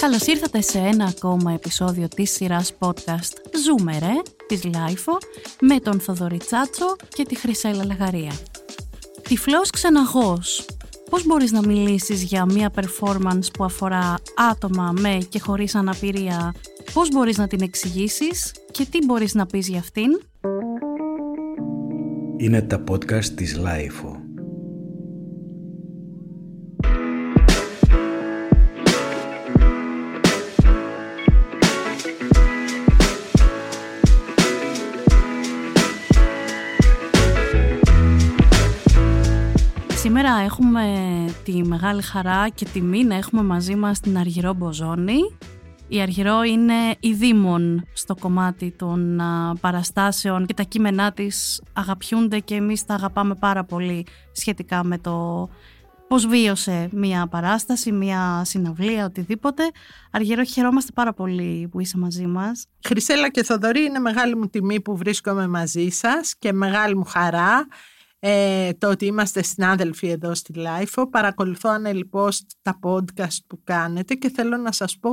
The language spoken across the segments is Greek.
Καλώς ήρθατε σε ένα ακόμα επεισόδιο της σειράς podcast «Ζούμε ρε» της Λάιφο με τον Θοδωρή Τσάτσο και τη Χρυσέλα Λαγαρία. Τυφλός ξεναγός. Πώς μπορείς να μιλήσεις για μια performance που αφορά άτομα με και χωρίς αναπηρία, πώς μπορείς να την εξηγήσεις και τι μπορείς να πεις για αυτήν; Είναι τα podcast της Λάιφο. Σήμερα έχουμε τη μεγάλη χαρά και τιμή να έχουμε μαζί μας την Αργυρό Μποζόνη. Η Αργυρό είναι η δήμον στο κομμάτι των παραστάσεων και τα κείμενά της αγαπιούνται και εμείς τα αγαπάμε πάρα πολύ σχετικά με το πώς βίωσε μια παράσταση, μια συναυλία, οτιδήποτε. Αργυρό, χαιρόμαστε πάρα πολύ που είσαι μαζί μας. Χρυσέλα και Θοδωρή, είναι μεγάλη μου τιμή που βρίσκομαι μαζί σας και μεγάλη μου χαρά ε, το ότι είμαστε συνάδελφοι εδώ στη Λάιφο. Παρακολουθώ ανελλιπώς τα podcast που κάνετε και θέλω να σας πω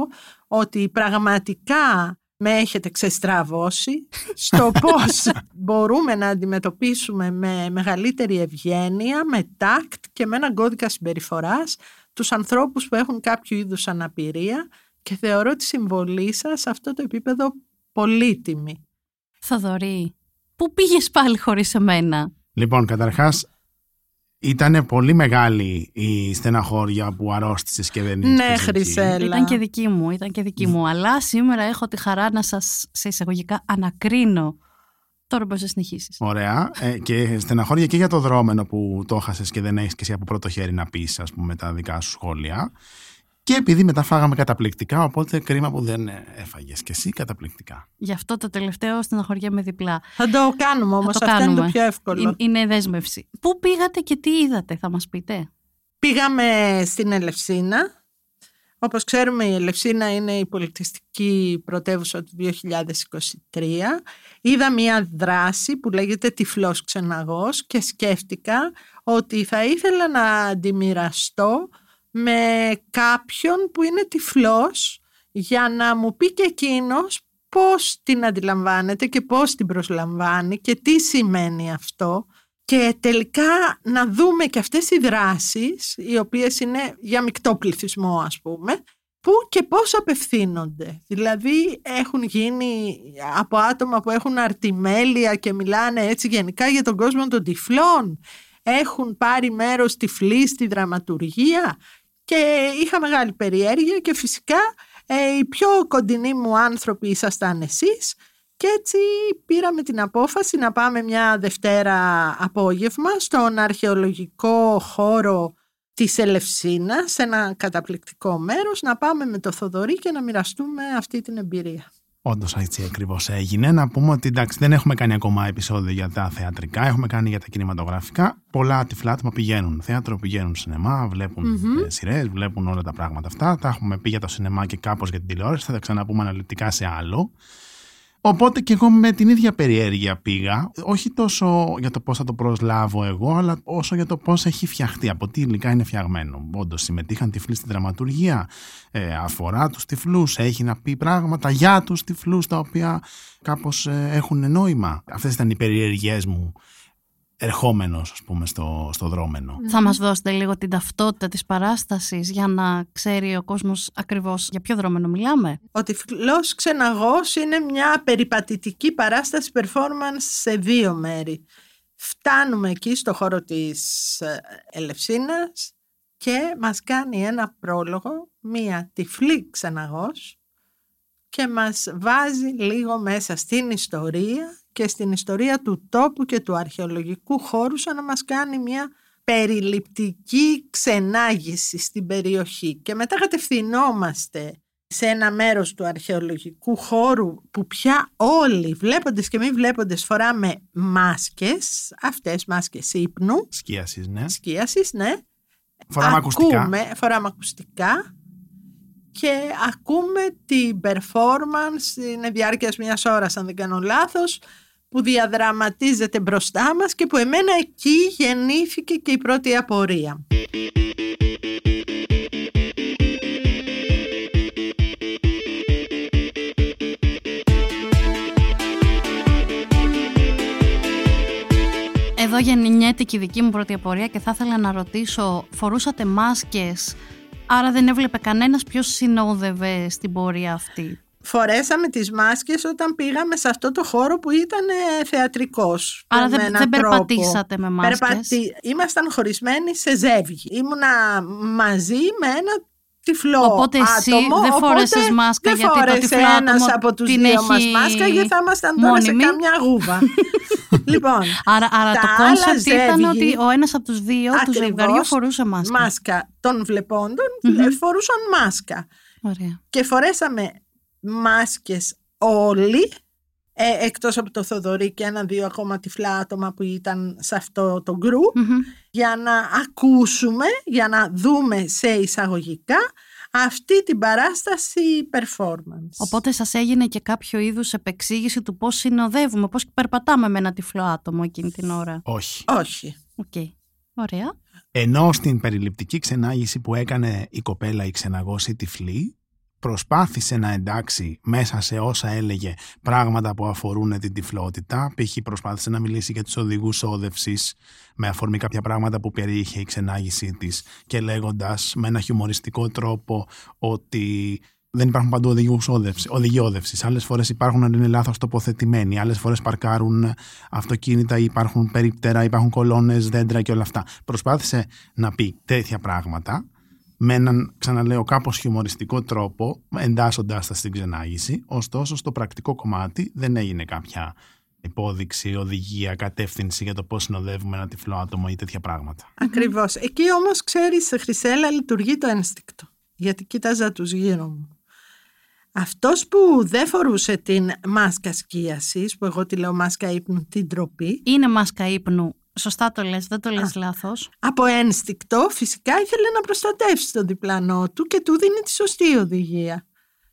ότι πραγματικά με έχετε ξεστραβώσει στο πώς μπορούμε να αντιμετωπίσουμε με μεγαλύτερη ευγένεια, με τακτ και με έναν κώδικα συμπεριφοράς τους ανθρώπους που έχουν κάποιο είδους αναπηρία και θεωρώ τη συμβολή σας σε αυτό το επίπεδο πολύτιμη. Θοδωρή, πού πήγες πάλι χωρίς εμένα; Λοιπόν, καταρχάς, ήταν πολύ μεγάλη η στεναχώρια που αρρώστησες και δεν Ναι, Χρυσέλα. Ήταν και δική μου, ήταν και δική μου. Αλλά σήμερα έχω τη χαρά να σας σε εισαγωγικά ανακρίνω. Τώρα μπορείς να συνεχίσεις. Ωραία. Ε, και στεναχώρια και για το δρόμενο που το έχασες και δεν έχεις και εσύ από πρώτο χέρι να πεις, ας πούμε, τα δικά σου σχόλια. Και επειδή μετά φάγαμε καταπληκτικά, οπότε κρίμα που δεν έφαγες και εσύ καταπληκτικά. Γι' αυτό το τελευταίο στεναχωριέμαι διπλά. Θα το κάνουμε όμως, αυτό είναι το πιο εύκολο. Είναι δέσμευση. Πού πήγατε και τι είδατε, θα μας πείτε; Πήγαμε στην Ελευσίνα. Όπως ξέρουμε η Ελευσίνα είναι η πολιτιστική πρωτεύουσα του 2023. Είδα μια δράση που λέγεται «Τυφλός ξεναγός» και σκέφτηκα ότι θα ήθελα να αντιμοιραστώ με κάποιον που είναι τυφλός για να μου πει και εκείνος πώς την αντιλαμβάνεται και πώς την προσλαμβάνει και τι σημαίνει αυτό και τελικά να δούμε και αυτές οι δράσεις οι οποίες είναι για μεικτό πληθυσμό ας πούμε πού και πώς απευθύνονται. Δηλαδή έχουν γίνει από άτομα που έχουν αρτιμέλεια και μιλάνε έτσι γενικά για τον κόσμο των τυφλών. Έχουν πάρει μέρος τυφλοί στη δραματουργία και είχα μεγάλη περιέργεια και φυσικά ε, οι πιο κοντινοί μου άνθρωποι ήσασταν εσείς και έτσι πήραμε την απόφαση να πάμε μια Δευτέρα απόγευμα στον αρχαιολογικό χώρο της Ελευσίνας, σε ένα καταπληκτικό μέρος, να πάμε με το Θοδωρή και να μοιραστούμε αυτή την εμπειρία. Όντως έτσι ακριβώς έγινε. Να πούμε ότι εντάξει, δεν έχουμε κάνει ακόμα επεισόδιο για τα θεατρικά, έχουμε κάνει για τα κινηματογραφικά. Πολλά τυφλά άτομα πηγαίνουν θέατρο, πηγαίνουν σινεμά, βλέπουν mm-hmm. σειρές, βλέπουν όλα τα πράγματα αυτά. Τα έχουμε πει για το σινεμά και κάπως για την τηλεόραση. Θα τα ξαναπούμε αναλυτικά σε άλλο. Οπότε και εγώ με την ίδια περιέργεια πήγα, όχι τόσο για το πώς θα το προσλάβω εγώ, αλλά όσο για το πώς έχει φτιαχτεί, από τι υλικά είναι φτιαγμένο. Όντως συμμετείχαν τυφλοί στην δραματουργία, ε, αφορά τους τυφλούς, έχει να πει πράγματα για τους τυφλούς τα οποία κάπως ε, έχουν νόημα. Αυτές ήταν οι περιέργειές μου ερχόμενος, ας πούμε, στο, στο δρόμενο. Θα μας δώσετε λίγο την ταυτότητα της παράστασης για να ξέρει ο κόσμος ακριβώς για ποιο δρόμενο μιλάμε; Ο Τυφλός Ξεναγός είναι μια περιπατητική παράσταση performance σε δύο μέρη. Φτάνουμε εκεί στο χώρο της ε, Ελευσίνας και μας κάνει ένα πρόλογο, μία τυφλή ξεναγός και μας βάζει λίγο μέσα στην ιστορία και στην ιστορία του τόπου και του αρχαιολογικού χώρου σαν να μας κάνει μια περιληπτική ξενάγηση στην περιοχή και μετά κατευθυνόμαστε σε ένα μέρος του αρχαιολογικού χώρου που πια όλοι βλέποντες και μη βλέποντες φοράμε μάσκες, αυτές μάσκες ύπνου. Σκίασης, ναι. Σκίασης, ναι. Φοράμε ακουστικά. Φοράμε ακουστικά και ακούμε την performance, είναι διάρκεια μιας ώρας αν δεν κάνω λάθος, που διαδραματίζεται μπροστά μας και που εμένα εκεί γεννήθηκε και η πρώτη απορία. Εδώ γεννιέται και η δική μου πρώτη απορία και θα ήθελα να ρωτήσω, φορούσατε μάσκες, άρα δεν έβλεπε κανένας ποιος συνόδευε στην πορεία αυτή; Φορέσαμε τις μάσκες όταν πήγαμε σε αυτό το χώρο που ήταν ε, θεατρικός. Άρα με δεν, έναν δεν τρόπο. περπατήσατε με μάσκες; Περπατι... Ήμασταν χωρισμένοι σε ζεύγη. Ήμουνα μαζί με ένα τυφλό Οπότε εσύ άτομο, δεν οπότε φόρεσες μάσκα δεν γιατί το φόρεσε τυφλό άτομο ένας από τους την δύο μας έχει μάσκα γιατί θα ήμασταν τώρα μόνιμη; σε καμιά γούβα. λοιπόν, Άρα, άρα τα το άλλα concept ήταν ζεύγη- ότι ο ένας από τους δύο του Ακριβώς. ζευγαριού φορούσε μάσκα. μάσκα των βλεπόντων Μμμ. φορούσαν μάσκα. Ωραία. και φορέσαμε μάσκες όλοι ε, εκτός από το Θοδωρή και ένα-δύο ακόμα τυφλά άτομα που ήταν σε αυτό το γκρουπ Μμμ. για να ακούσουμε, για να δούμε σε εισαγωγικά αυτή την παράσταση performance. Οπότε σας έγινε και κάποιο είδους επεξήγηση του πώς συνοδεύουμε, πώς περπατάμε με ένα τυφλό άτομο εκείνη την ώρα; Όχι. Όχι. Οκ. Ωραία. Ενώ στην περιληπτική ξενάγηση που έκανε η κοπέλα η ξεναγός η τυφλή, προσπάθησε να εντάξει μέσα σε όσα έλεγε πράγματα που αφορούν την τυφλότητα. Π.χ. προσπάθησε να μιλήσει για τους οδηγούς όδευσης με αφορμή κάποια πράγματα που περιείχε η ξενάγησή της και λέγοντας με ένα χιουμοριστικό τρόπο ότι δεν υπάρχουν παντού οδηγούς όδευσης, οδηγοί όδευσης. Άλλες φορές υπάρχουν αν είναι λάθος τοποθετημένοι. Άλλες φορές παρκάρουν αυτοκίνητα, ή υπάρχουν περίπτερα, υπάρχουν κολόνες, δέντρα και όλα αυτά. Προσπάθησε να πει τέτοια πράγματα με έναν, ξαναλέω, κάπως χιουμοριστικό τρόπο, εντάσσοντάς τα στην ξενάγηση. Ωστόσο, στο πρακτικό κομμάτι δεν έγινε κάποια υπόδειξη, οδηγία, κατεύθυνση για το πώς συνοδεύουμε ένα τυφλό άτομο ή τέτοια πράγματα. Ακριβώς. Εκεί όμως ξέρεις Χρυσέλα λειτουργεί το ένστικτο. Γιατί κοίταζα τους γύρω μου. Αυτός που δεν φορούσε την μάσκα σκίασης, που εγώ τη λέω μάσκα ύπνου, την τροπή, Είναι μάσκα ύπνου. Σωστά το λες, δεν το λες λάθος. από ένστικτο φυσικά ήθελε να προστατεύσει τον διπλανό του και του δίνει τη σωστή οδηγία.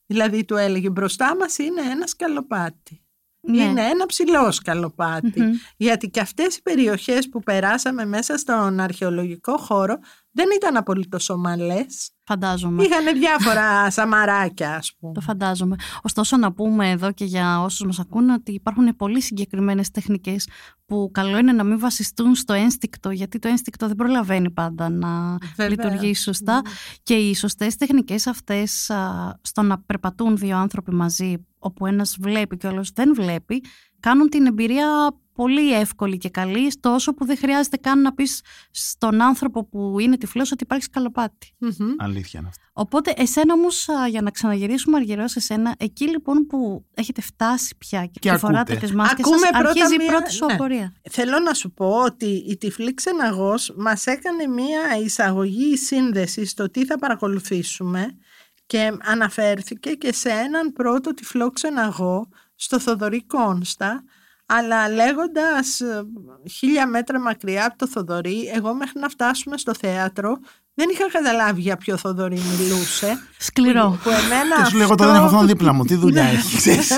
Δηλαδή του έλεγε μπροστά μας είναι ένα σκαλοπάτι. Ναι. Είναι ένα ψηλό σκαλοπάτι. Μμμ. Γιατί και αυτές οι περιοχές που περάσαμε μέσα στον αρχαιολογικό χώρο δεν ήταν απολύτως ομαλές. Φαντάζομαι. Είχαν διάφορα σαμαράκια ας πούμε. Το φαντάζομαι. Ωστόσο να πούμε εδώ και για όσους μας ακούνε ότι υπάρχουν πολύ συγκεκριμένες τεχνικές που καλό είναι να μην βασιστούν στο ένστικτο γιατί το ένστικτο δεν προλαβαίνει πάντα να Βέβαια. λειτουργήσει σωστά και οι σωστές τεχνικές αυτές α, στο να περπατούν δύο άνθρωποι μαζί όπου ένας βλέπει και ο άλλος δεν βλέπει κάνουν την εμπειρία πολύ εύκολη και καλή τόσο που δεν χρειάζεται καν να πεις στον άνθρωπο που είναι τυφλός ότι υπάρχει σκαλοπάτι. Μμμ. Αλήθεια είναι αυτό. Οπότε, εσένα όμως, για να ξαναγυρίσουμε αργυρός σε σένα, εκεί λοιπόν που έχετε φτάσει πια και, Και και φοράτε ακούτε. τις μάσκες Ακούμε σας, πρώτα αρχίζει η μία- πρώτη σου ναι. απορία. Θέλω να σου πω ότι η τυφλή ξεναγός μας έκανε μία εισαγωγή σύνδεση στο τι θα παρακολουθήσουμε και αναφέρθηκε και σε έναν πρώτο τυφλό ξεναγό στο Θοδωρή Κόνστα αλλά λέγοντας ε, χίλια μέτρα μακριά από το Θοδωρή εγώ μέχρι να φτάσουμε στο θέατρο δεν είχα καταλάβει για ποιο Θοδωρή μιλούσε Σκληρό. που εμένα Και σου λέγω αυτό- τώρα έχω αυτόν δίπλα μου. Τι δουλειά έχει, ξέρεις.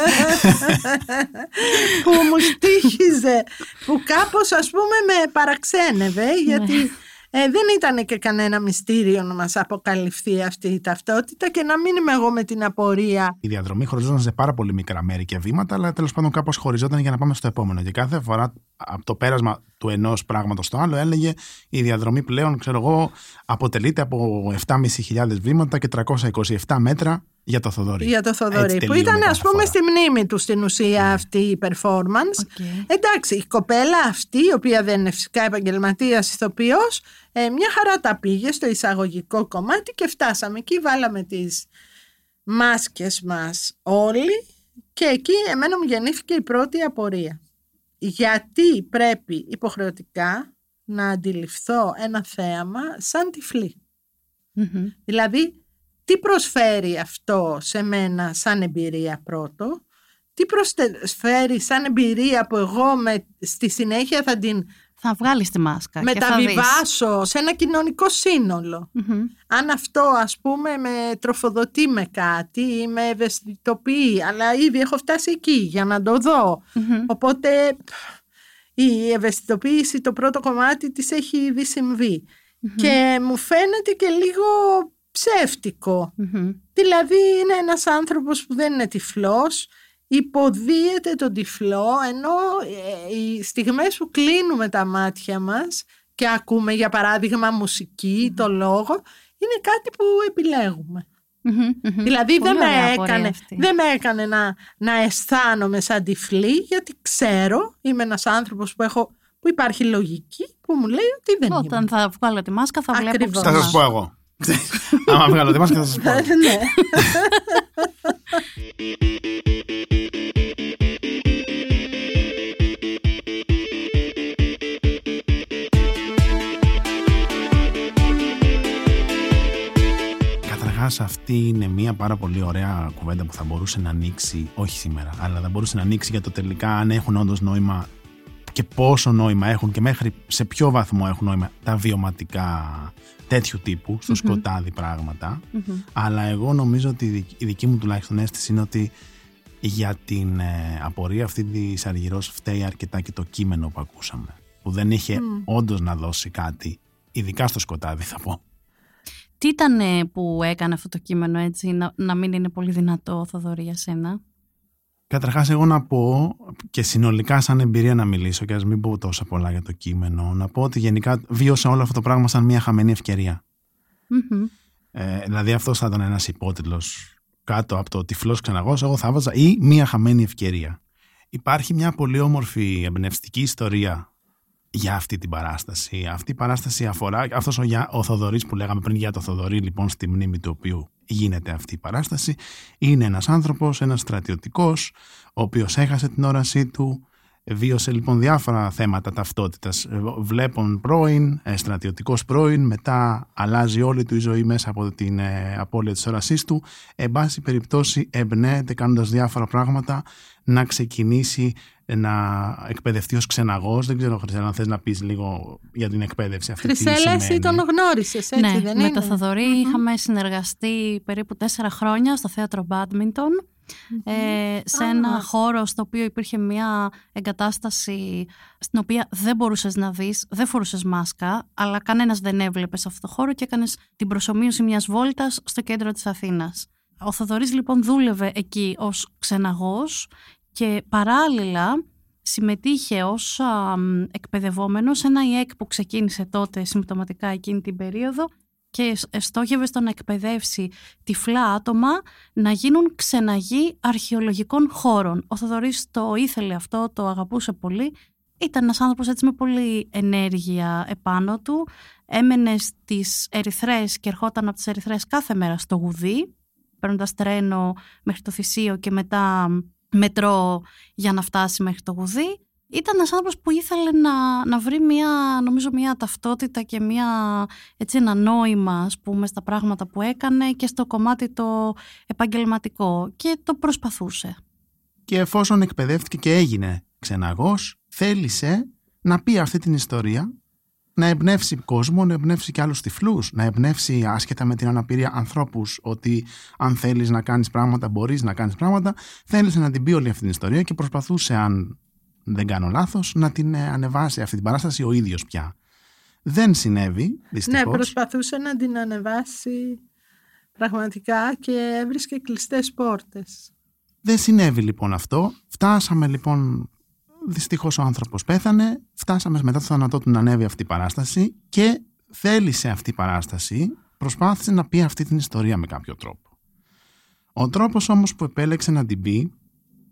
που μου στήχιζε που κάπως ας πούμε με παραξένευε γιατί ε, δεν ήταν και κανένα μυστήριο να μας αποκαλυφθεί αυτή η ταυτότητα και να μην είμαι εγώ με την απορία Η διαδρομή χωριζόταν σε πάρα πολύ μικρά μέρη και βήματα, αλλά τέλος πάντων κάπως χωριζόταν για να πάμε στο επόμενο. Και κάθε φορά από το πέρασμα του ενός πράγματος στο άλλο έλεγε η διαδρομή πλέον, ξέρω εγώ, αποτελείται από 7.500 βήματα και 327 μέτρα για το Θοδωρή. για το Θοδωρή Έτσι που τελείωνε ήταν κάθε ας πούμε φορά. στη μνήμη του στην ουσία αυτή η performance OK. Εντάξει, η κοπέλα αυτή, η οποία δεν είναι φυσικά επαγγελματίας ηθοποιός, ε, μια χαρά τα πήγε στο εισαγωγικό κομμάτι και φτάσαμε εκεί, βάλαμε τις μάσκες μας όλοι και εκεί εμένα μου γεννήθηκε η πρώτη απορία. Γιατί πρέπει υποχρεωτικά να αντιληφθώ ένα θέαμα σαν τυφλή; Μμμ. Δηλαδή, τι προσφέρει αυτό σε μένα σαν εμπειρία πρώτο, τι προσφέρει σαν εμπειρία που εγώ με, στη συνέχεια θα την Θα βγάλεις τη μάσκα και θα δεις. μεταβιβάσω σε ένα κοινωνικό σύνολο. Μμμ. Αν αυτό ας πούμε με τροφοδοτεί με κάτι ή με ευαισθητοποιεί, αλλά ήδη έχω φτάσει εκεί για να το δω. Μμμ. Οπότε η ευαισθητοποίηση το πρώτο κομμάτι της έχει ήδη συμβεί. Και μου φαίνεται και λίγο ψεύτικο. Μμμ. Δηλαδή είναι ένας άνθρωπος που δεν είναι τυφλός, υποδίεται τον τυφλό ενώ ε, οι στιγμές που κλείνουμε τα μάτια μας και ακούμε για παράδειγμα μουσική, το λόγο, είναι κάτι που επιλέγουμε. Δηλαδή δεν με, έκανε, δεν με έκανε να, να αισθάνομαι σαν τυφλή γιατί ξέρω, είμαι ένας άνθρωπος που, έχω, που υπάρχει λογική που μου λέει ότι δεν Όταν είμαι. θα βγάλω τη μάσκα θα βλέπω Ακριβώς. Θα σας πω εγώ. Άμα βγάλω τη μάσκα θα σας πω. εγώ. ναι. Καταρχάς, αυτή είναι μια πάρα πολύ ωραία κουβέντα που θα μπορούσε να ανοίξει, όχι σήμερα, αλλά θα μπορούσε να ανοίξει για το τελικά αν έχουν όντως νόημα και πόσο νόημα έχουν και μέχρι σε ποιο βαθμό έχουν νόημα τα βιωματικά τέτοιου τύπου, στο σκοτάδι πράγματα. Αλλά εγώ νομίζω ότι η δικ- η δική μου τουλάχιστον αίσθηση είναι ότι για την ε, απορία αυτή της Αργυρός φταίει αρκετά και το κείμενο που ακούσαμε. Που δεν είχε όντως να δώσει κάτι, ειδικά στο σκοτάδι θα πω. Τι ήταν ε, που έκανε αυτό το κείμενο έτσι να, να μην είναι πολύ δυνατό, Θοδωρή, για σένα; Καταρχάς, εγώ να πω και συνολικά, σαν εμπειρία να μιλήσω και ας μην πω τόσα πολλά για το κείμενο, να πω ότι γενικά βίωσα όλο αυτό το πράγμα σαν μια χαμένη ευκαιρία. Μμμ. Ε, δηλαδή, αυτό θα ήταν ένας υπότιτλος κάτω από το τυφλός ξεναγός. Εγώ θα βάζα ή μια χαμένη ευκαιρία. Υπάρχει μια πολύ όμορφη εμπνευστική ιστορία για αυτή την παράσταση. Αυτή η παράσταση αφορά, αυτός ο, Γιά- ο Θοδωρής που λέγαμε πριν για το Θοδωρή, λοιπόν, στη μνήμη του οποίου γίνεται αυτή η παράσταση, είναι ένας άνθρωπος, ένας στρατιωτικός, ο οποίος έχασε την όρασή του, βίωσε λοιπόν διάφορα θέματα ταυτότητας. Ε, Βλέπουν πρώην, ε, στρατιωτικός πρώην, μετά αλλάζει όλη του η ζωή μέσα από την ε, απώλεια της όρασής του. Εν πάση περιπτώσει εμπνέεται κάνοντας διάφορα πράγματα να ξεκινήσει να εκπαιδευτεί ως ξεναγός. Δεν ξέρω, Χρυσέλα, αν θες να πεις λίγο για την εκπαίδευση αυτή. τι Χρυσέλα, εσύ σημαίνει. τον γνώρισες, έτσι ναι, δεν με είναι; το Θοδωρή είχαμε συνεργαστεί περίπου τέσσερα χρόνια στο θέατρο Μπάντμιντον. Ε, σε Α. ένα χώρο στο οποίο υπήρχε μια εγκατάσταση στην οποία δεν μπορούσες να δεις, δεν φορούσες μάσκα, αλλά κανένας δεν έβλεπε σε αυτό το χώρο και έκανες την προσωμείωση μιας βόλτας στο κέντρο της Αθήνας. Ο Θοδωρής λοιπόν δούλευε εκεί ως ξεναγός και παράλληλα συμμετείχε ως α, μ, εκπαιδευόμενος σε ένα ΙΕΚ που ξεκίνησε τότε συμπτωματικά εκείνη την περίοδο και σ- στόχευε στο να εκπαιδεύσει τυφλά άτομα να γίνουν ξεναγοί αρχαιολογικών χώρων. Ο Θοδωρής το ήθελε αυτό, το αγαπούσε πολύ. Ήταν ένας άνθρωπος έτσι με πολύ ενέργεια επάνω του. Έμενε στις Ερυθρές και ερχόταν από τις Ερυθρές κάθε μέρα στο Γουδί, παίρνοντας τρένο μέχρι το Θησίο και μετά μετρό για να φτάσει μέχρι το Γουδί. Ήταν ένας άνθρωπος που ήθελε να, να βρει μια, νομίζω μια ταυτότητα και μια, έτσι, ένα νόημα ας πούμε, στα πράγματα που έκανε και στο κομμάτι το επαγγελματικό και το προσπαθούσε. Και εφόσον εκπαιδεύτηκε και έγινε ξεναγός, θέλησε να πει αυτή την ιστορία, να εμπνεύσει κόσμο, να εμπνεύσει και άλλους τυφλούς, να εμπνεύσει άσχετα με την αναπηρία ανθρώπους ότι αν θέλεις να κάνεις πράγματα μπορείς να κάνεις πράγματα. Θέλησε να την πει όλη αυτή την ιστορία και προσπαθούσε αν δεν κάνω λάθος να την ε, ανεβάσει αυτή την παράσταση ο ίδιος πια. Δεν συνέβη, δυστυχώς. Ναι, προσπαθούσε να την ανεβάσει πραγματικά και έβρισκε κλειστές πόρτες. Δεν συνέβη λοιπόν αυτό. Φτάσαμε λοιπόν, δυστυχώς ο άνθρωπος πέθανε. Φτάσαμε μετά το θάνατό του να ανέβει αυτή η παράσταση και θέλησε αυτή η παράσταση, προσπάθησε να πει αυτή την ιστορία με κάποιο τρόπο. Ο τρόπος όμως που επέλεξε να την πει,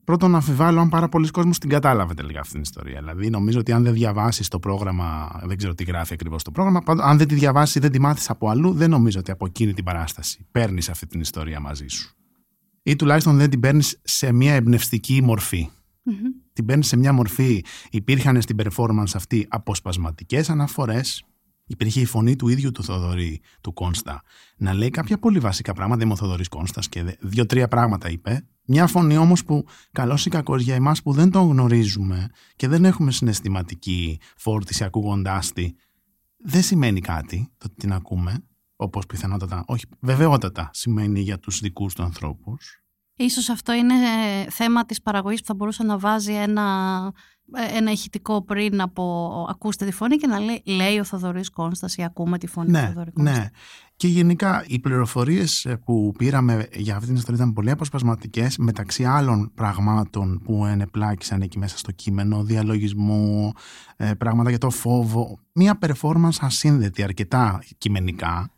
πρώτον αμφιβάλλω αν πάρα πολλοί κόσμος την κατάλαβε τελικά αυτή την ιστορία. Δηλαδή, νομίζω ότι αν δεν διαβάσεις το πρόγραμμα, δεν ξέρω τι γράφει ακριβώς το πρόγραμμα, πάντως, αν δεν τη διαβάσεις, δεν τη μάθεις από αλλού, δεν νομίζω ότι από εκείνη την παράσταση παίρνεις αυτή την ιστορία μαζί σου ή τουλάχιστον δεν την παίρνεις σε μια εμπνευστική μορφή. Την παίρνεις σε μια μορφή. Υπήρχαν στην performance αυτή αποσπασματικές αναφορές. Υπήρχε η φωνή του ίδιου του Θοδωρή, του Κόνστα, να λέει κάποια πολύ βασικά πράγματα. Είμαι ο Θοδωρής Κόνστας και δε- δύο-τρία πράγματα είπε. Μια φωνή όμως που, καλός ή κακός για εμάς που δεν τον γνωρίζουμε και δεν έχουμε συναισθηματική φόρτιση ακούγοντάς τη, δεν σημαίνει κάτι το ότι την ακούμε. Όπως πιθανότατα, όχι, βεβαιότατα σημαίνει για τους δικούς του ανθρώπους. Ίσως αυτό είναι ε, θέμα της παραγωγής που θα μπορούσε να βάζει ένα ε, ένα ηχητικό πριν από ακούστε τη φωνή και να λέει, λέει ο Θοδωρής Κόνσταση, ακούμε τη φωνή του Ναι, Θοδωρή Κόνσταση. ναι. Και γενικά οι πληροφορίες που πήραμε για αυτή την ιστορία ήταν πολύ αποσπασματικές, μεταξύ άλλων πραγμάτων που ενεπλάκησαν εκεί μέσα στο κείμενο, διαλογισμό, ε, πράγματα για το φόβο. Μία performance ασύνδετη αρκετά κειμενικά.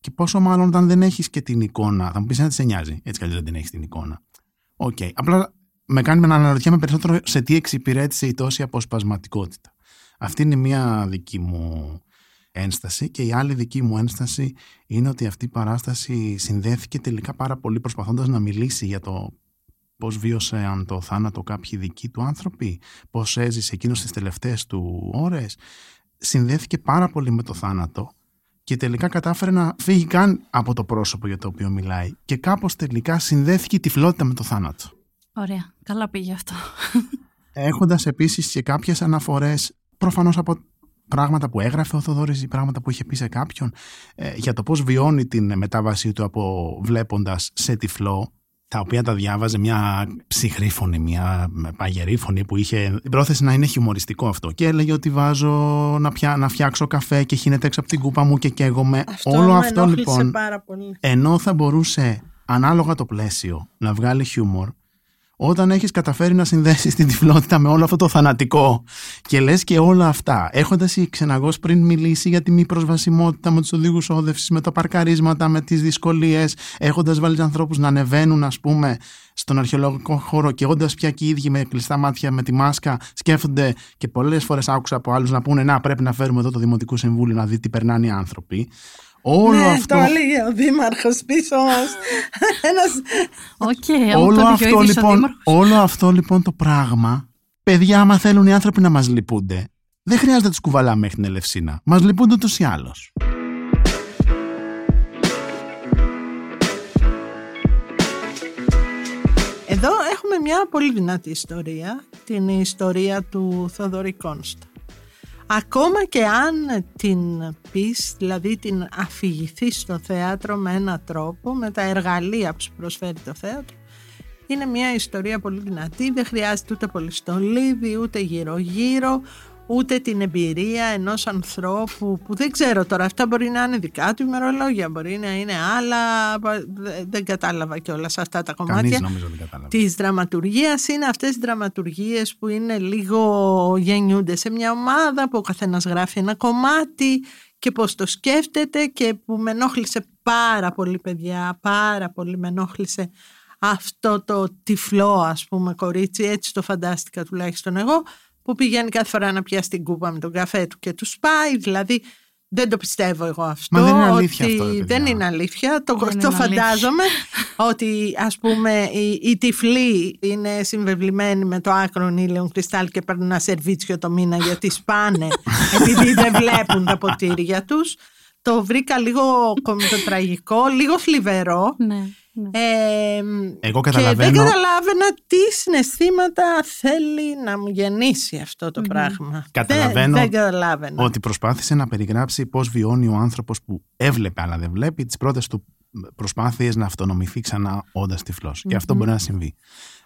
Και πόσο μάλλον όταν δεν έχεις και την εικόνα. Θα μου πεις τι σε νοιάζει. Έτσι κι αλλιώς δεν την έχεις την εικόνα. Οκ. Απλά με κάνει να αναρωτιέμαι περισσότερο σε τι εξυπηρέτησε η τόση αποσπασματικότητα. Αυτή είναι μία δική μου ένσταση και η άλλη δική μου ένσταση είναι ότι αυτή η παράσταση συνδέθηκε τελικά πάρα πολύ προσπαθώντας να μιλήσει για το πώς βίωσε αν το θάνατο κάποιοι δικοί του άνθρωποι, πώς έζησε εκείνος τις τελευταίες του ώρες. Συνδέθηκε πάρα πολύ με το θάνατο και τελικά κατάφερε να φύγει καν από το πρόσωπο για το οποίο μιλάει και κάπως τελικά συνδέθηκε η τυφλότητα με το θάνατο. Ωραία. Καλά πήγε αυτό. Έχοντας επίσης και κάποιες αναφορές προφανώς από πράγματα που έγραφε ο Θοδωρής ή πράγματα που είχε πει σε κάποιον ε, για το πώς βιώνει την μετάβασή του από βλέποντας σε τυφλό τα οποία τα διάβαζε μια ψυχρή φωνή, μια παγερή φωνή που είχε την πρόθεση να είναι χιουμοριστικό αυτό και έλεγε ότι βάζω να, πια, να φτιάξω καφέ και χύνεται έξω από την κούπα μου και καίγομαι. Αυτό Όλο με αυτό ενόχλησε λοιπόν πάρα πολύ. ενώ θα μπορούσε ανάλογα το πλαίσιο να βγάλει χιούμορ όταν έχεις καταφέρει να συνδέσεις την τυφλότητα με όλο αυτό το θανατικό και λες και όλα αυτά έχοντας η ξεναγός πριν μιλήσει για τη μη προσβασιμότητα με τους οδηγούς όδευσης, με τα παρκαρίσματα, με τις δυσκολίες έχοντας βάλει τους ανθρώπους να ανεβαίνουν ας πούμε στον αρχαιολογικό χώρο και όντας πια και οι ίδιοι με κλειστά μάτια με τη μάσκα σκέφτονται και πολλές φορές άκουσα από άλλους να πούνε να πρέπει να φέρουμε εδώ το Δημοτικό Συμβούλιο να δει τι περνάνε οι άνθρωποι Όλο ναι, αυτό... το έλεγε ο Δήμαρχος πίσω μας. Ένας... Οκ, όλο, το αυτό, διοίκησε ο λοιπόν, Δήμαρχος. όλο αυτό λοιπόν το πράγμα, παιδιά, άμα θέλουν οι άνθρωποι να μας λυπούνται, δεν χρειάζεται να τους κουβαλάμε μέχρι την Ελευσίνα. Μας λυπούνται ούτως ή άλλως. Εδώ έχουμε μια πολύ δυνατή ιστορία, την ιστορία του Θοδωρή Κόνστα. Ακόμα και αν την πεις, δηλαδή την αφηγηθεί στο θέατρο με έναν τρόπο, με τα εργαλεία που σου προσφέρει το θέατρο, είναι μια ιστορία πολύ δυνατή, δεν χρειάζεται ούτε πολύ στολίδι, ούτε γύρω-γύρω, ούτε την εμπειρία ενός ανθρώπου που δεν ξέρω τώρα, αυτά μπορεί να είναι δικά του ημερολόγια, μπορεί να είναι άλλα, δεν κατάλαβα και σε αυτά τα κομμάτια. Κανείς νομίζω δεν κατάλαβε. Της δραματουργίας είναι αυτές οι δραματουργίες που είναι λίγο γεννιούνται σε μια ομάδα που ο καθένας γράφει ένα κομμάτι και πώς το σκέφτεται και που με ενόχλησε πάρα πολύ παιδιά, πάρα πολύ με ενόχλησε αυτό το τυφλό ας πούμε κορίτσι, έτσι το φαντάστηκα τουλάχιστον εγώ, που πηγαίνει κάθε φορά να πιάσει την κούπα με τον καφέ του και του σπάει, δηλαδή δεν το πιστεύω εγώ αυτό. Μα δεν είναι αλήθεια ότι αυτό, ρε παιδιά. δεν είναι αλήθεια. Το, Δεν το είναι αλήθεια. φαντάζομαι ότι ας πούμε οι, οι τυφλοί είναι συμβεβλημένοι με το άκρον ήλιον κρυστάλλ και παίρνουν ένα σερβίτσιο το μήνα γιατί σπάνε επειδή δεν βλέπουν τα ποτήρια τους. Το βρήκα λίγο κομιτοτραγικό, λίγο θλιβερό. Ναι, ναι. Ε, Εγώ και καταλαβαίνω. δεν καταλάβαινα τι συναισθήματα θέλει να μου γεννήσει αυτό το πράγμα. Καταλαβαίνω Δεν, δεν καταλάβαινα. Ότι προσπάθησε να περιγράψει πώς βιώνει ο άνθρωπος που έβλεπε αλλά δεν βλέπει τις πρώτες του προσπάθειες να αυτονομηθεί ξανά όντας τυφλός. Και αυτό μπορεί να συμβεί.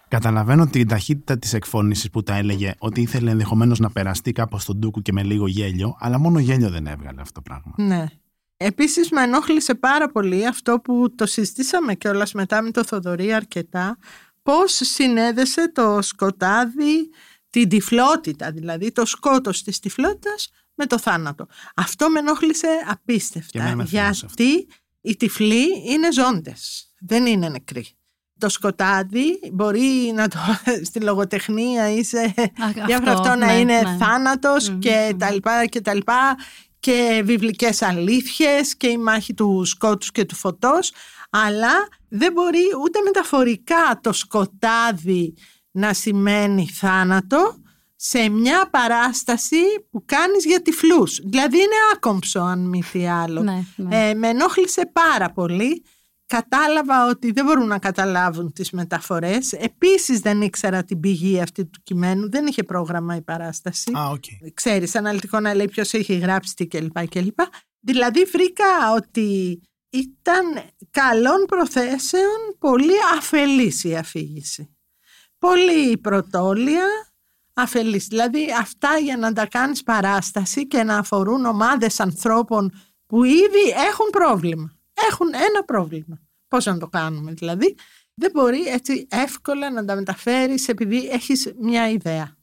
Καταλαβαίνω την ταχύτητα της εκφώνησης που τα έλεγε ότι ήθελε ενδεχομένως να περαστεί κάπως στον ντούκου και με λίγο γέλιο, αλλά μόνο γέλιο δεν έβγαλε αυτό το πράγμα. Ναι. Επίσης με ενόχλησε πάρα πολύ αυτό που το συζητήσαμε κιόλας μετά με το Θοδωρή αρκετά, πώς συνέδεσε το σκοτάδι, την τυφλότητα, δηλαδή το σκότος της τυφλότητας με το θάνατο. Αυτό με ενόχλησε Και απίστευτα, εμένα με θύμισε αυτό. γιατί οι τυφλοί είναι ζώντες, δεν είναι νεκροί. Το σκοτάδι μπορεί να το στη λογοτεχνία ή σε διάφορα αυτό να ναι, είναι ναι. θάνατος Μμμ, και μμμ. τα λοιπά και τα λοιπά και βιβλικές αλήθειες και η μάχη του σκότους και του φωτός αλλά δεν μπορεί ούτε μεταφορικά το σκοτάδι να σημαίνει θάνατο σε μια παράσταση που κάνεις για τυφλούς. Δηλαδή είναι άκομψο αν μη τι άλλο. Ναι, ναι. Ε, με ενόχλησε πάρα πολύ. Κατάλαβα ότι δεν μπορούν να καταλάβουν τις μεταφορές. Επίσης δεν ήξερα την πηγή αυτή του κειμένου. Δεν είχε πρόγραμμα η παράσταση. Α, οκ. Ξέρεις, αναλυτικό να λέει ποιος έχει γράψει τι κλπ. κλπ. Δηλαδή βρήκα ότι ήταν καλών προθέσεων πολύ αφελής η αφήγηση. Πολύ πρωτόλια, αφελής. Δηλαδή αυτά για να τα κάνεις παράσταση και να αφορούν ομάδες ανθρώπων που ήδη έχουν πρόβλημα. Έχουν ένα πρόβλημα. Πώς να το κάνουμε δηλαδή. Δεν μπορεί έτσι εύκολα να τα μεταφέρεις επειδή έχεις μια ιδέα.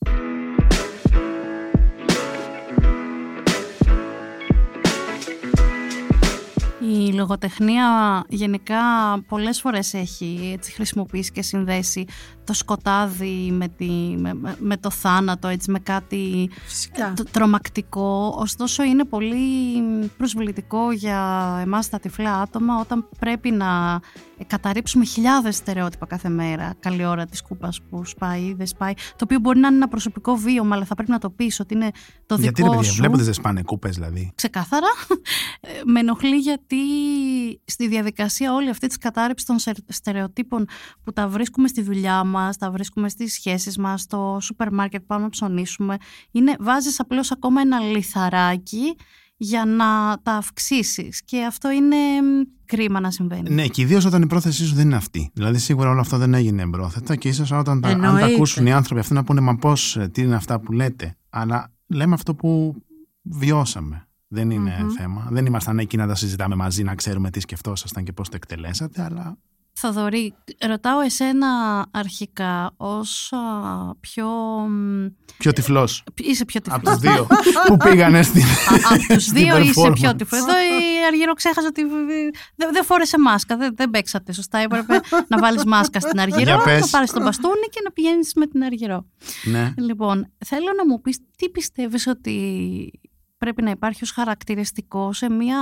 Η λογοτεχνία γενικά πολλές φορές έχει έτσι, χρησιμοποιήσει και συνδέσει το σκοτάδι με, τη, με, το θάνατο, έτσι, με κάτι τρομακτικό. Ωστόσο είναι πολύ προσβλητικό για εμάς τα τυφλά άτομα όταν πρέπει να καταρρύψουμε χιλιάδες στερεότυπα κάθε μέρα. Καλή ώρα της κούπας που σπάει ή δεν σπάει. Το οποίο μπορεί να είναι ένα προσωπικό βίωμα, αλλά θα πρέπει να το πεις ότι είναι το γιατί, δικό ρε, παιδιά, σου. βλέπετε δεν σπάνε κούπες δηλαδή. Ξεκάθαρα. Ε, με ενοχλεί γιατί στη διαδικασία όλη αυτή της κατάρρευσης των στερεοτύπων που τα βρίσκουμε στη δουλειά μας, τα βρίσκουμε στις σχέσεις μας, στο σούπερ μάρκετ που πάμε να ψωνίσουμε, είναι, βάζεις απλώς ακόμα ένα λιθαράκι για να τα αυξήσεις. Και αυτό είναι κρίμα να συμβαίνει. Ναι, και ιδίως όταν η πρόθεσή σου δεν είναι αυτή. Δηλαδή, σίγουρα όλο αυτό δεν έγινε εμπρόθετα και ίσως όταν τα, αν τα ακούσουν οι άνθρωποι αυτοί να πούνε Μα πώς, τι είναι αυτά που λέτε; Αλλά λέμε αυτό που βιώσαμε. Δεν είναι mm-hmm. θέμα. Δεν ήμασταν εκεί να τα συζητάμε μαζί, να ξέρουμε τι σκεφτόσασταν και πώς το εκτελέσατε, αλλά Θοδωρή, ρωτάω εσένα αρχικά ως πιο... Πιο τυφλός. Είσαι πιο τυφλός. Από τους δύο που πήγανε στην Από τους δύο είσαι πιο τυφλός. Εδώ η Αργύρο ξέχασε ότι δεν, δεν φόρεσε μάσκα, δεν, δεν παίξατε σωστά. Έπρεπε να βάλεις μάσκα στην Αργυρό, να πάρεις τον μπαστούνι και να πηγαίνεις με την Αργυρό. Ναι. Λοιπόν, θέλω να μου πεις τι πιστεύεις ότι πρέπει να υπάρχει ως χαρακτηριστικό σε μια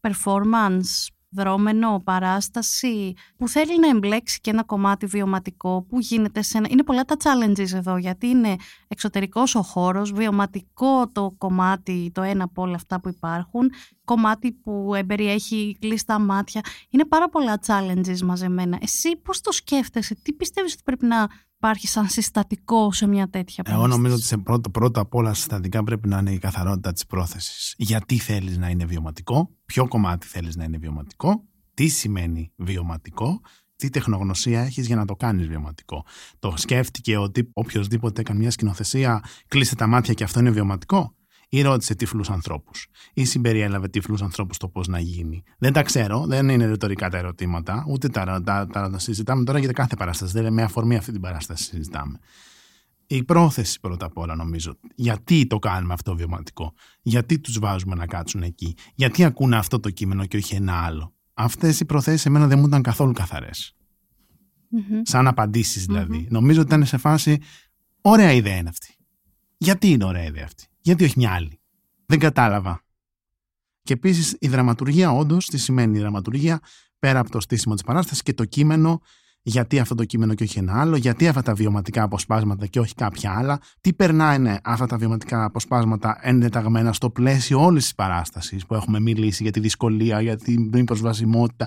performance δρόμενο, παράσταση που θέλει να εμπλέξει και ένα κομμάτι βιωματικό που γίνεται σε ένα... Είναι πολλά τα challenges εδώ γιατί είναι εξωτερικός ο χώρος, βιωματικό το κομμάτι, το ένα από όλα αυτά που υπάρχουν, κομμάτι που εμπεριέχει κλειστά μάτια. Είναι πάρα πολλά challenges μαζεμένα. Εσύ πώς το σκέφτεσαι, τι πιστεύεις ότι πρέπει να υπάρχει σαν συστατικό σε μια τέτοια Εγώ νομίζω ότι σε πρώτο, πρώτα απ' όλα συστατικά πρέπει να είναι η καθαρότητα της πρόθεσης. Γιατί θέλεις να είναι βιωματικό, ποιο κομμάτι θέλεις να είναι βιωματικό, τι σημαίνει βιωματικό, τι τεχνογνωσία έχεις για να το κάνεις βιωματικό. Το σκέφτηκε ότι οποιοδήποτε έκανε μια σκηνοθεσία κλείσε τα μάτια και αυτό είναι βιωματικό ή ρώτησε τυφλούς ανθρώπους, ή συμπεριέλαβε τυφλούς ανθρώπους το πώς να γίνει. Δεν τα ξέρω, δεν είναι ρητορικά τα ερωτήματα, ούτε τα, τα, τα, τα συζητάμε τώρα για κάθε παράσταση. Δεν είναι με αφορμή αυτή την παράσταση συζητάμε. Η πρόθεση πρώτα απ' όλα νομίζω. Γιατί το κάνουμε αυτό βιωματικό, Γιατί τους βάζουμε να κάτσουν εκεί, Γιατί ακούνε αυτό το κείμενο και όχι ένα άλλο; Αυτές οι προθέσεις εμένα δεν μου ήταν καθόλου καθαρές. Mm-hmm. Σαν απαντήσεις δηλαδή. Mm-hmm. Νομίζω ότι ήταν σε φάση. Ωραία ιδέα είναι αυτή. Γιατί είναι ωραία ιδέα αυτή; Γιατί όχι μια άλλη; Δεν κατάλαβα. Και επίσης η δραματουργία, όντως, τι σημαίνει η δραματουργία, πέρα από το στήσιμο της παράσταση και το κείμενο, γιατί αυτό το κείμενο και όχι ένα άλλο, γιατί αυτά τα βιωματικά αποσπάσματα και όχι κάποια άλλα, τι περνάνε αυτά τα βιωματικά αποσπάσματα εντεταγμένα στο πλαίσιο όλης της παράστασης που έχουμε μιλήσει για τη δυσκολία, για την μη προσβασιμότητα.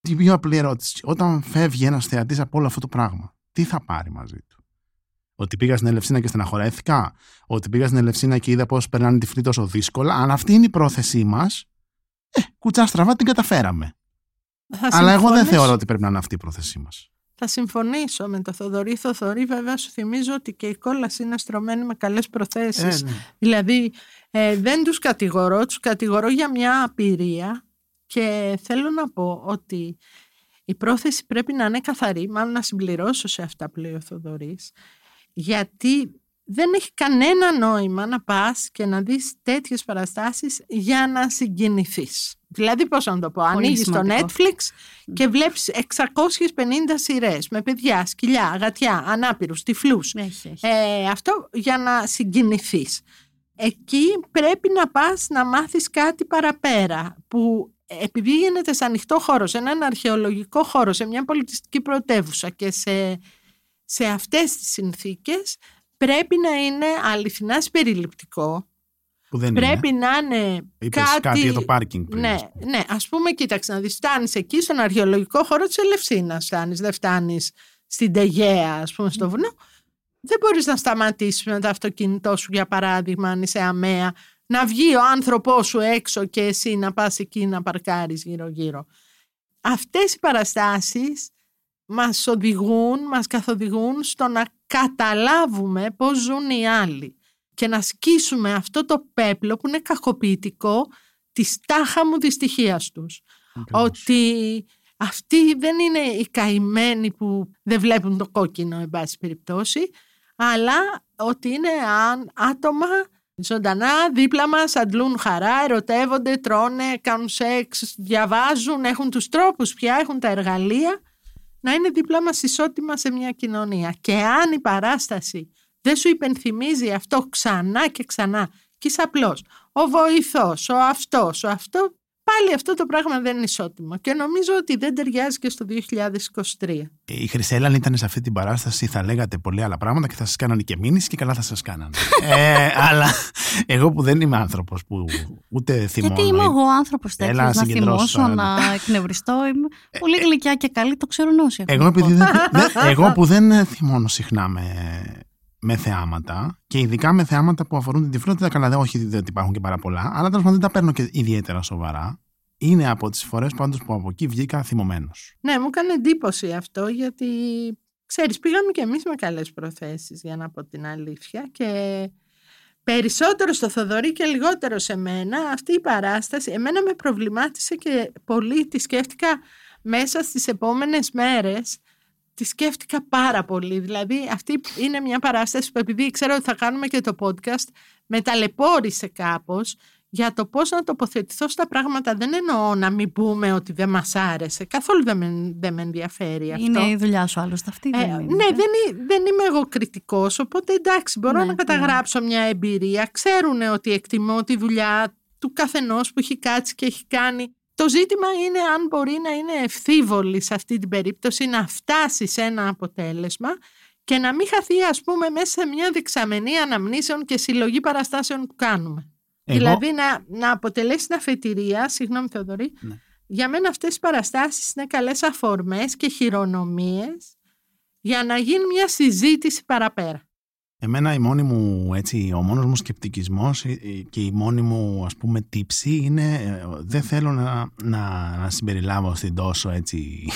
Την πιο απλή ερώτηση, όταν φεύγει ένας θεατής από όλο αυτό το πράγμα, τι θα πάρει μαζί του; Ότι πήγα στην Ελευσίνα και στεναχωρέθηκα. Ότι πήγα στην Ελευσίνα και είδα πώς περνάνε τυφλοί τόσο δύσκολα. Αν αυτή είναι η πρόθεσή μας, ε, κουτσά στραβά την καταφέραμε. Αλλά εγώ δεν θεωρώ ότι πρέπει να είναι αυτή η πρόθεσή μας. Θα συμφωνήσω με το Θοδωρή Θοδωρή. Βέβαια, σου θυμίζω ότι και η κόλαση είναι στρωμένη με καλές προθέσεις. Ε, ναι. Δηλαδή, ε, δεν τους κατηγορώ, τους κατηγορώ για μια απειρία. Και θέλω να πω ότι η πρόθεση πρέπει να είναι καθαρή, μάλλον να συμπληρώσω σε αυτά που λέει ο Θοδωρής, γιατί δεν έχει κανένα νόημα να πας και να δεις τέτοιες παραστάσεις για να συγκινηθείς. Δηλαδή πώς να το πω, ανοίγεις το Netflix και βλέπεις 650 σειρές με παιδιά, σκυλιά, αγατιά, ανάπηρους, τυφλούς. Ε, αυτό για να συγκινηθείς. Εκεί πρέπει να πας να μάθεις κάτι παραπέρα που επειδή γίνεται σε ανοιχτό χώρο, σε έναν αρχαιολογικό χώρο, σε μια πολιτιστική πρωτεύουσα και σε σε αυτές τις συνθήκες πρέπει να είναι αληθινά συμπεριληπτικό. Που δεν πρέπει να είναι κάτι... κάτι για το πάρκινγκ. Ναι, ναι, ας πούμε, κοίταξε να δεις, φτάνεις εκεί στον αρχαιολογικό χώρο της Ελευσίνας, φτάνεις, δεν φτάνεις στην Τεγέα, ας πούμε, στο βουνό. Δεν μπορείς να σταματήσεις με το αυτοκίνητό σου, για παράδειγμα, αν είσαι αμαία, να βγει ο άνθρωπός σου έξω και εσύ να πας εκεί να παρκάρεις γύρω-γύρω. Αυτές οι παραστάσεις μας οδηγούν, μας καθοδηγούν στο να καταλάβουμε πώς ζουν οι άλλοι και να σκίσουμε αυτό το πέπλο που είναι κακοποιητικό της τάχα μου δυστυχίας τους. Ότι αυτοί δεν είναι οι καημένοι που δεν βλέπουν το κόκκινο, εν πάση περιπτώσει, αλλά ότι είναι άτομα ζωντανά δίπλα μας, αντλούν χαρά, ερωτεύονται, τρώνε, κάνουν σεξ, διαβάζουν, έχουν τους τρόπους πια, έχουν τα εργαλεία να είναι δίπλα μας ισότιμα σε μια κοινωνία. Και αν η παράσταση δεν σου υπενθυμίζει αυτό ξανά και ξανά και είσαι απλός ο βοηθός, ο αυτός, ο αυτό πάλι αυτό το πράγμα δεν είναι ισότιμο και νομίζω ότι δεν ταιριάζει και στο 2023. Η Χρυσέλα αν ήταν σε αυτή την παράσταση θα λέγατε πολύ άλλα πράγματα και θα σας κάνανε και μήνυση και καλά θα σας κάνανε. ε, αλλά εγώ που δεν είμαι άνθρωπος που ούτε θυμώνω. Γιατί είμαι εγώ άνθρωπος τέτοιος, να θυμώσω, να εκνευριστώ. Είμαι ε, πολύ ε, γλυκιά και καλή, το ξέρουν όσοι. Εγώ, επειδή εγώ που δεν θυμώνω συχνά με, με θεάματα και ειδικά με θεάματα που αφορούν την τυφλότητα. Καλά, δεν όχι ότι υπάρχουν και πάρα πολλά, αλλά τέλος πάντων δεν τα παίρνω και ιδιαίτερα σοβαρά. Είναι από τις φορές πάντως που από εκεί βγήκα θυμωμένος. Ναι, μου έκανε εντύπωση αυτό γιατί ξέρεις, πήγαμε κι εμείς με καλές προθέσεις για να πω την αλήθεια και περισσότερο στο Θοδωρή και λιγότερο σε μένα αυτή η παράσταση εμένα με προβλημάτισε και πολύ τη σκέφτηκα μέσα στις επόμενες μέρες τη σκέφτηκα πάρα πολύ. Δηλαδή αυτή είναι μια παράσταση που επειδή ξέρω ότι θα κάνουμε και το podcast με ταλαιπώρησε κάπως για το πώς να τοποθετηθώ στα πράγματα. Δεν εννοώ να μην πούμε ότι δεν μας άρεσε. Καθόλου δεν με, δεν με ενδιαφέρει αυτό. Είναι η δουλειά σου άλλωστε αυτή. Ε, δεν είναι. Ναι, δεν, δεν είμαι εγώ κριτικός, οπότε εντάξει μπορώ ναι, να καταγράψω μια εμπειρία. Ξέρουν ότι εκτιμώ τη δουλειά του καθενός που έχει κάτσει και έχει κάνει το ζήτημα είναι αν μπορεί να είναι ευθύβολη σε αυτή την περίπτωση να φτάσει σε ένα αποτέλεσμα και να μην χαθεί ας πούμε μέσα σε μια δεξαμενή αναμνήσεων και συλλογή παραστάσεων που κάνουμε. Δηλαδή να, να αποτελέσει την αφετηρία, συγγνώμη Θεοδωρή, ναι. για μένα αυτές οι παραστάσεις είναι καλές αφορμές και χειρονομίες για να γίνει μια συζήτηση παραπέρα. Εμένα η μόνη μου, έτσι, ο μόνος μου σκεπτικισμός και η μόνη μου ας πούμε τύψη είναι ε, δεν θέλω να, να, να συμπεριλάβω στην τόσο έτσι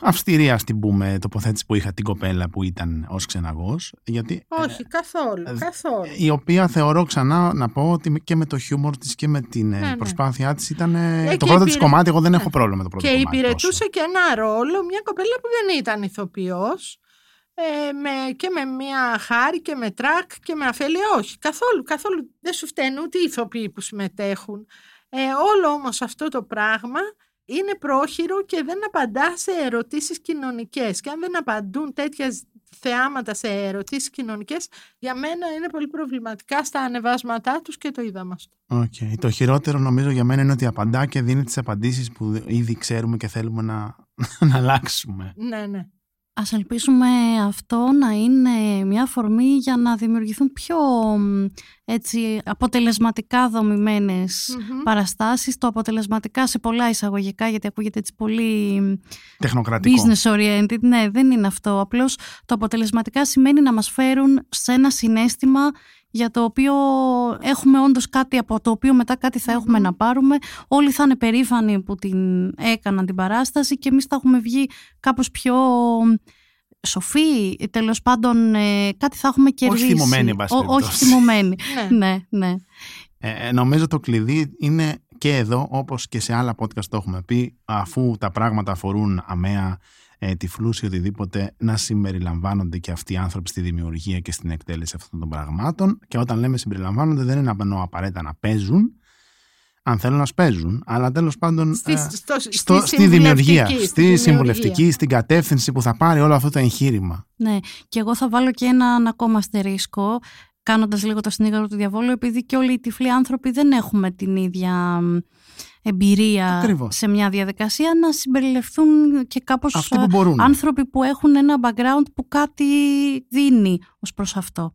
αυστηρή ας την πούμε τοποθέτηση που είχα την κοπέλα που ήταν ως ξεναγός γιατί, ε, Όχι καθόλου, ε, καθόλου. η οποία θεωρώ ξανά να πω ότι και με το χιούμορ της και με την ναι, ναι. προσπάθειά της ήταν το πρώτο της κομμάτι εγώ δεν έχω πρόβλημα με το πρώτο και κομμάτι Και υπηρετούσε και ένα ρόλο μια κοπέλα που δεν ήταν ηθοποιός ε, με, και με μια χάρη και με τρακ και με αφέλεια. Όχι, καθόλου, καθόλου δεν σου φταίνουν ούτε οι ηθοποιοί που συμμετέχουν. Ε, όλο όμως αυτό το πράγμα είναι πρόχειρο και δεν απαντά σε ερωτήσεις κοινωνικές. Και αν δεν απαντούν τέτοια θεάματα σε ερωτήσεις κοινωνικές, για μένα είναι πολύ προβληματικά στα ανεβάσματά τους και το είδαμε αυτό. Okay. Το χειρότερο νομίζω για μένα είναι ότι απαντά και δίνει τις απαντήσεις που ήδη ξέρουμε και θέλουμε να, να αλλάξουμε. Ναι, ναι. Ας ελπίσουμε αυτό να είναι μια αφορμή για να δημιουργηθούν πιο έτσι, αποτελεσματικά παραστάσεις. Το αποτελεσματικά σε πολλά εισαγωγικά, γιατί ακούγεται έτσι πολύ Τεχνοκρατικό. business oriented. Ναι, δεν είναι αυτό. Απλώς το αποτελεσματικά σημαίνει να μας φέρουν σε ένα συνέστημα για το οποίο έχουμε όντως κάτι από το οποίο μετά κάτι θα έχουμε να πάρουμε. Όλοι θα είναι περήφανοι που την έκαναν την παράσταση και εμείς θα έχουμε βγει κάπως πιο σοφοί, τέλος πάντων ε, κάτι θα έχουμε κερδίσει. Όχι θυμωμένοι, Όχι θυμωμένοι, ναι, ναι. ναι. Ε, ε, νομίζω το κλειδί είναι και εδώ, όπως και σε άλλα podcast το έχουμε πει, αφού τα πράγματα αφορούν αμαία ε, τυφλούς ή οτιδήποτε, να συμπεριλαμβάνονται και αυτοί οι άνθρωποι στη δημιουργία και στην εκτέλεση αυτών των πραγμάτων. Και όταν λέμε συμπεριλαμβάνονται, δεν είναι απαραίτητα να παίζουν, αν θέλουν να παίζουν, αλλά τέλος πάντων στη, ε, στο, στη, δημιουργία, στη, στη συμβουλευτική, στην κατεύθυνση που θα πάρει όλο αυτό το εγχείρημα. Ναι, και εγώ θα βάλω και έναν ακόμα αστερίσκο, κάνοντας λίγο το συνήγορο του διαβόλου, επειδή και όλοι οι τυφλοί άνθρωποι δεν έχουμε την ίδια εμπειρία σε μια διαδικασία να συμπεριληφθούν και κάπως που άνθρωποι που έχουν ένα background που κάτι δίνει ως προς αυτό.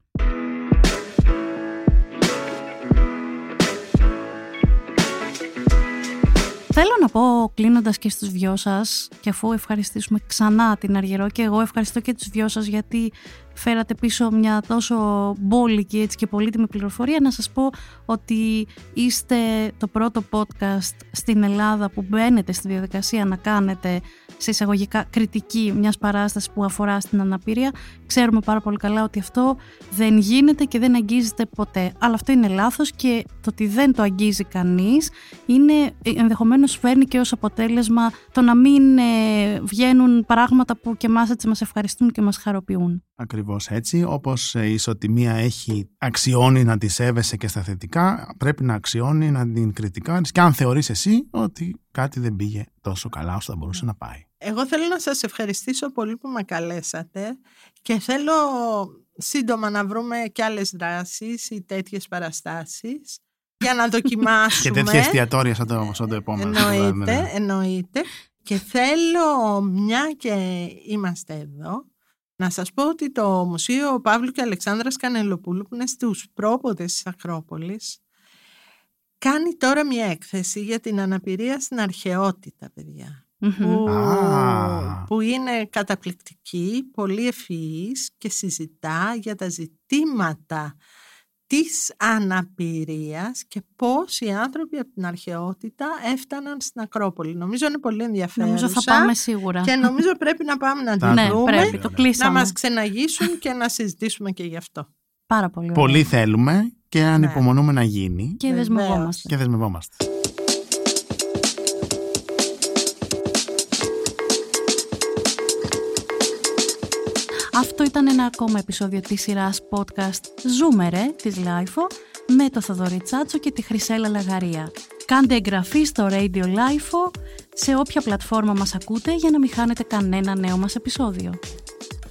Θέλω να πω κλείνοντας και στους δυο σας, και αφού ευχαριστήσουμε ξανά την Αργυρό και εγώ ευχαριστώ και τους δυο σας γιατί φέρατε πίσω μια τόσο μπόλικη έτσι και πολύτιμη πληροφορία να σας πω ότι είστε το πρώτο podcast στην Ελλάδα που μπαίνετε στη διαδικασία να κάνετε σε εισαγωγικά κριτική μιας παράστασης που αφορά στην αναπηρία. Ξέρουμε πάρα πολύ καλά ότι αυτό δεν γίνεται και δεν αγγίζεται ποτέ. Αλλά αυτό είναι λάθος και το ότι δεν το αγγίζει κανείς είναι ενδεχομένως φέρνει και ως αποτέλεσμα το να μην ε, βγαίνουν πράγματα που και εμάς έτσι μας ευχαριστούν και μας χαροποιούν. Ακριβώς έτσι, όπως η ισοτιμία έχει αξιώνει να τη σέβεσαι και στα θετικά, πρέπει να αξιώνει να την κριτικάρεις και αν θεωρείς εσύ ότι κάτι δεν πήγε τόσο καλά όσο θα μπορούσε να πάει. Εγώ θέλω να σας ευχαριστήσω πολύ που με καλέσατε και θέλω σύντομα να βρούμε και άλλες δράσεις ή τέτοιες παραστάσεις για να δοκιμάσουμε. και τέτοια εστιατόρια σαν το, σαν το επόμενο. Εννοείται, εννοείται. Και θέλω, μια και είμαστε εδώ, να σας πω ότι το Μουσείο Παύλου και Αλεξάνδρας Κανελοπούλου που είναι στους πρόποδες της Ακρόπολης κάνει τώρα μια έκθεση για την αναπηρία στην αρχαιότητα, Που, που είναι καταπληκτική, πολύ ευφυής και συζητά για τα ζητήματα της αναπηρίας και πώς οι άνθρωποι από την αρχαιότητα έφταναν στην Ακρόπολη. Νομίζω είναι πολύ ενδιαφέρουσα. Νομίζω θα πάμε σίγουρα. Και νομίζω πρέπει να πάμε να την ναι, δούμε, πρέπει, το να μας ξεναγήσουν και να συζητήσουμε και γι' αυτό. Πάρα πολύ Πολύ θέλουμε και Ναι. ανυπομονούμε να γίνει. Και δεσμευόμαστε. Και δεσμευόμαστε. Αυτό ήταν ένα ακόμα επεισόδιο της σειράς podcast «Ζούμε ρε» της LiFO με το Θοδωρή Τσάτσο και τη Χρυσέλλα Λαγαρία. Κάντε εγγραφή στο Radio LiFO σε όποια πλατφόρμα μας ακούτε για να μην χάνετε κανένα νέο μας επεισόδιο.